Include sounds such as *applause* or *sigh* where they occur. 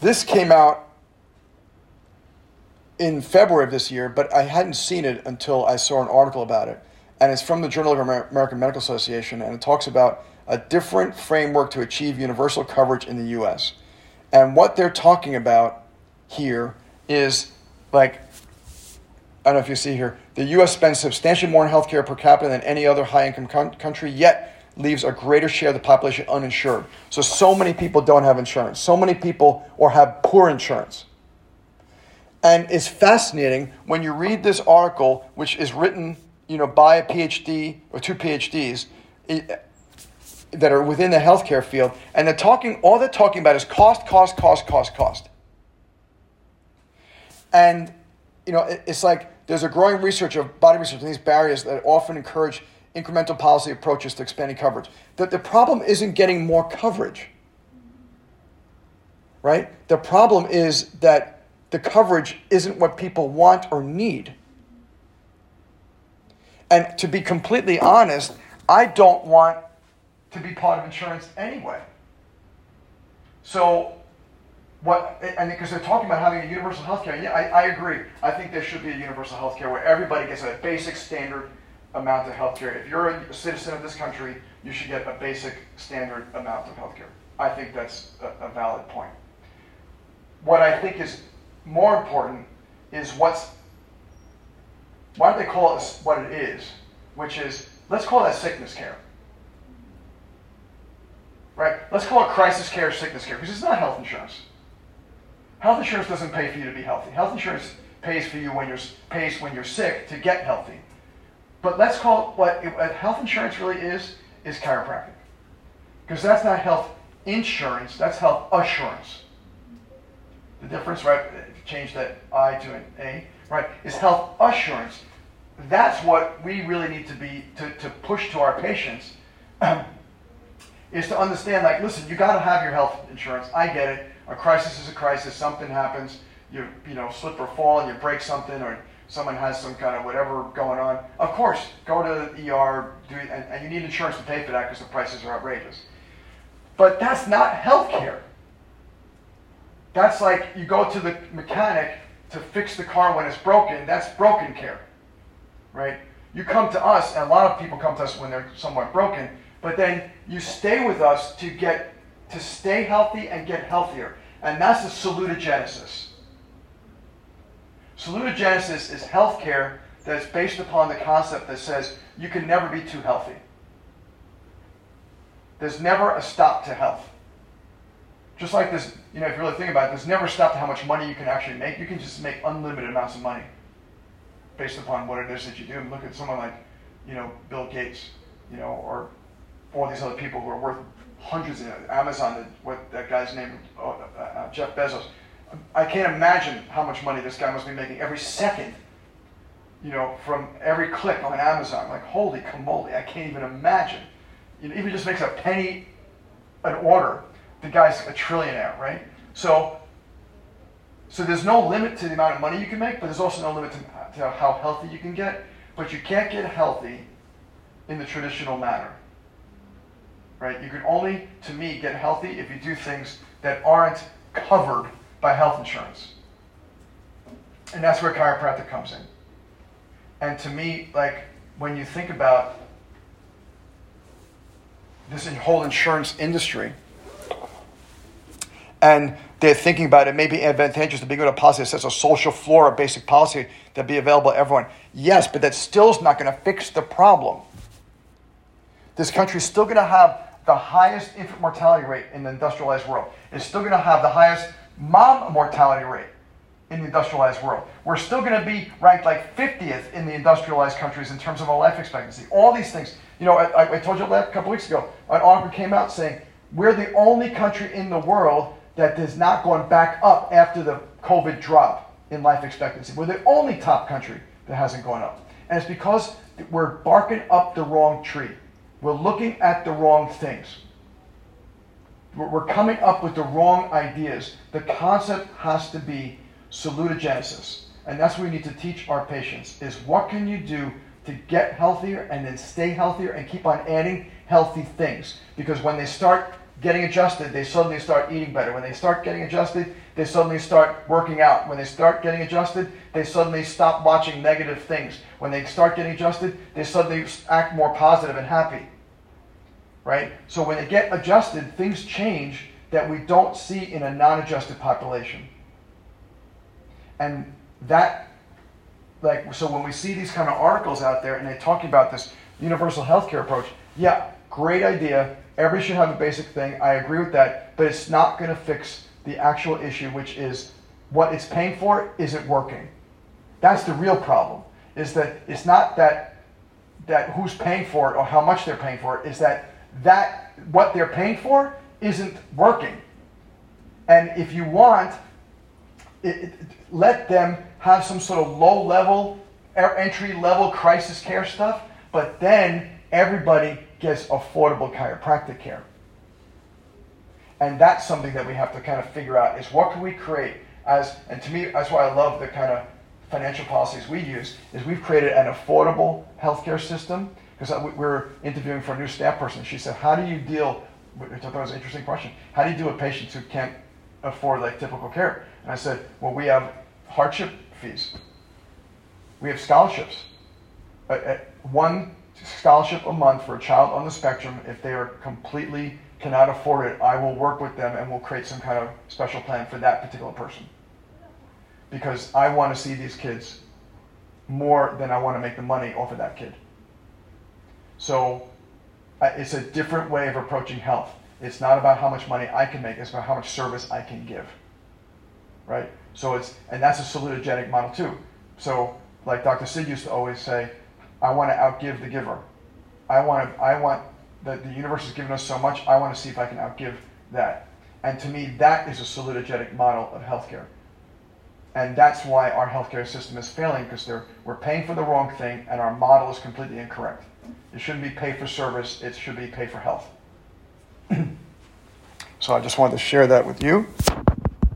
this came out in February of this year, but I hadn't seen it until I saw an article about it. And it's from the Journal of Amer- American Medical Association, and it talks about a different framework to achieve universal coverage in the US. And what they're talking about here is like, I don't know if you see here, the US spends substantially more on healthcare per capita than any other high income con- country, yet leaves a greater share of the population uninsured. So, so many people don't have insurance. So many people or have poor insurance. And it's fascinating when you read this article, which is written, you know, by a PhD or two PhDs it, that are within the healthcare field, and they're talking. All they're talking about is cost, cost, cost, cost, cost. And you know, it, it's like there's a growing research of body research and these barriers that often encourage incremental policy approaches to expanding coverage. That the problem isn't getting more coverage. Right? The problem is that the coverage isn't what people want or need. And to be completely honest, I don't want to be part of insurance anyway. So, what, and because they're talking about having a universal health care, yeah, I, I agree. I think there should be a universal health care where everybody gets a basic standard amount of health care. If you're a citizen of this country, you should get a basic standard amount of health care. I think that's a, a valid point. What I think is more important is what's, why don't they call it what it is, which is, let's call that sickness care. Right? Let's call it crisis care, sickness care, because it's not health insurance. Health insurance doesn't pay for you to be healthy. Health insurance pays for you when you're pays when you're sick to get healthy. But let's call it what, what health insurance really is is chiropractic, because that's not health insurance. That's health assurance. The difference, right? Change that I to an A, right? Is health assurance. That's what we really need to be to, to push to our patients. *clears throat* is to understand, like, listen, you got to have your health insurance. I get it. A crisis is a crisis. Something happens. You you know slip or fall and you break something, or someone has some kind of whatever going on. Of course, go to the ER, do and, and you need insurance to pay for that because the prices are outrageous. But that's not health care. That's like you go to the mechanic to fix the car when it's broken. That's broken care, right? You come to us, and a lot of people come to us when they're somewhat broken, but then you stay with us to get to stay healthy and get healthier. And that's the salutogenesis. Salutogenesis is healthcare that's based upon the concept that says you can never be too healthy. There's never a stop to health. Just like this, you know, if you really think about it, there's never a stop to how much money you can actually make. You can just make unlimited amounts of money based upon what it is that you do. And look at someone like, you know, Bill Gates, you know, or all these other people who are worth hundreds of Amazon, what that guy's name, uh, uh, Jeff Bezos. I can't imagine how much money this guy must be making every second, you know, from every click on Amazon. Like, holy camoli, I can't even imagine. You know, he just makes a penny an order, the guy's a trillionaire, right? So, so there's no limit to the amount of money you can make, but there's also no limit to, to how healthy you can get. But you can't get healthy in the traditional manner right? You can only, to me, get healthy if you do things that aren't covered by health insurance. And that's where chiropractic comes in. And to me, like, when you think about this whole insurance industry, and they're thinking about it may be advantageous to begin with a policy that sets a social floor, a basic policy that be available to everyone. Yes, but that still is not going to fix the problem. This country is still going to have the highest infant mortality rate in the industrialized world. It's still going to have the highest mom mortality rate in the industrialized world. We're still going to be ranked like 50th in the industrialized countries in terms of our life expectancy. All these things. You know, I, I told you a couple weeks ago, an article came out saying we're the only country in the world that has not gone back up after the COVID drop in life expectancy. We're the only top country that hasn't gone up. And it's because we're barking up the wrong tree. We're looking at the wrong things. We're coming up with the wrong ideas. The concept has to be salutogenesis. And that's what we need to teach our patients is what can you do to get healthier and then stay healthier and keep on adding healthy things. Because when they start getting adjusted, they suddenly start eating better. When they start getting adjusted, they suddenly start working out. When they start getting adjusted, they suddenly stop watching negative things. When they start getting adjusted, they suddenly act more positive and happy. Right? So when they get adjusted, things change that we don't see in a non adjusted population. And that, like, so when we see these kind of articles out there and they're talking about this universal healthcare approach, yeah, great idea. Everybody should have a basic thing. I agree with that. But it's not going to fix the actual issue, which is what it's paying for isn't working. That's the real problem. Is that it's not that that who's paying for it or how much they're paying for it. Is that that what they're paying for isn't working. And if you want, it, it, let them have some sort of low level, entry level crisis care stuff, but then everybody gets affordable chiropractic care. And that's something that we have to kind of figure out is what can we create as, and to me, that's why I love the kind of financial policies we use, is we've created an affordable healthcare system. Because we are interviewing for a new staff person. She said, how do you deal, which I thought was an interesting question, how do you deal with patients who can't afford like typical care? And I said, well, we have hardship fees. We have scholarships. One scholarship a month for a child on the spectrum, if they are completely cannot afford it, I will work with them and we'll create some kind of special plan for that particular person. Because I want to see these kids more than I want to make the money off of that kid. So uh, it's a different way of approaching health. It's not about how much money I can make, it's about how much service I can give. Right? So it's, and that's a salutogenic model too. So, like Dr. Sid used to always say, I want to outgive the giver. I want to, I want that the universe has given us so much, I want to see if I can outgive that. And to me, that is a salutogenic model of healthcare. And that's why our healthcare system is failing because we're paying for the wrong thing and our model is completely incorrect. It shouldn't be pay for service, it should be pay for health. *clears throat* so I just wanted to share that with you.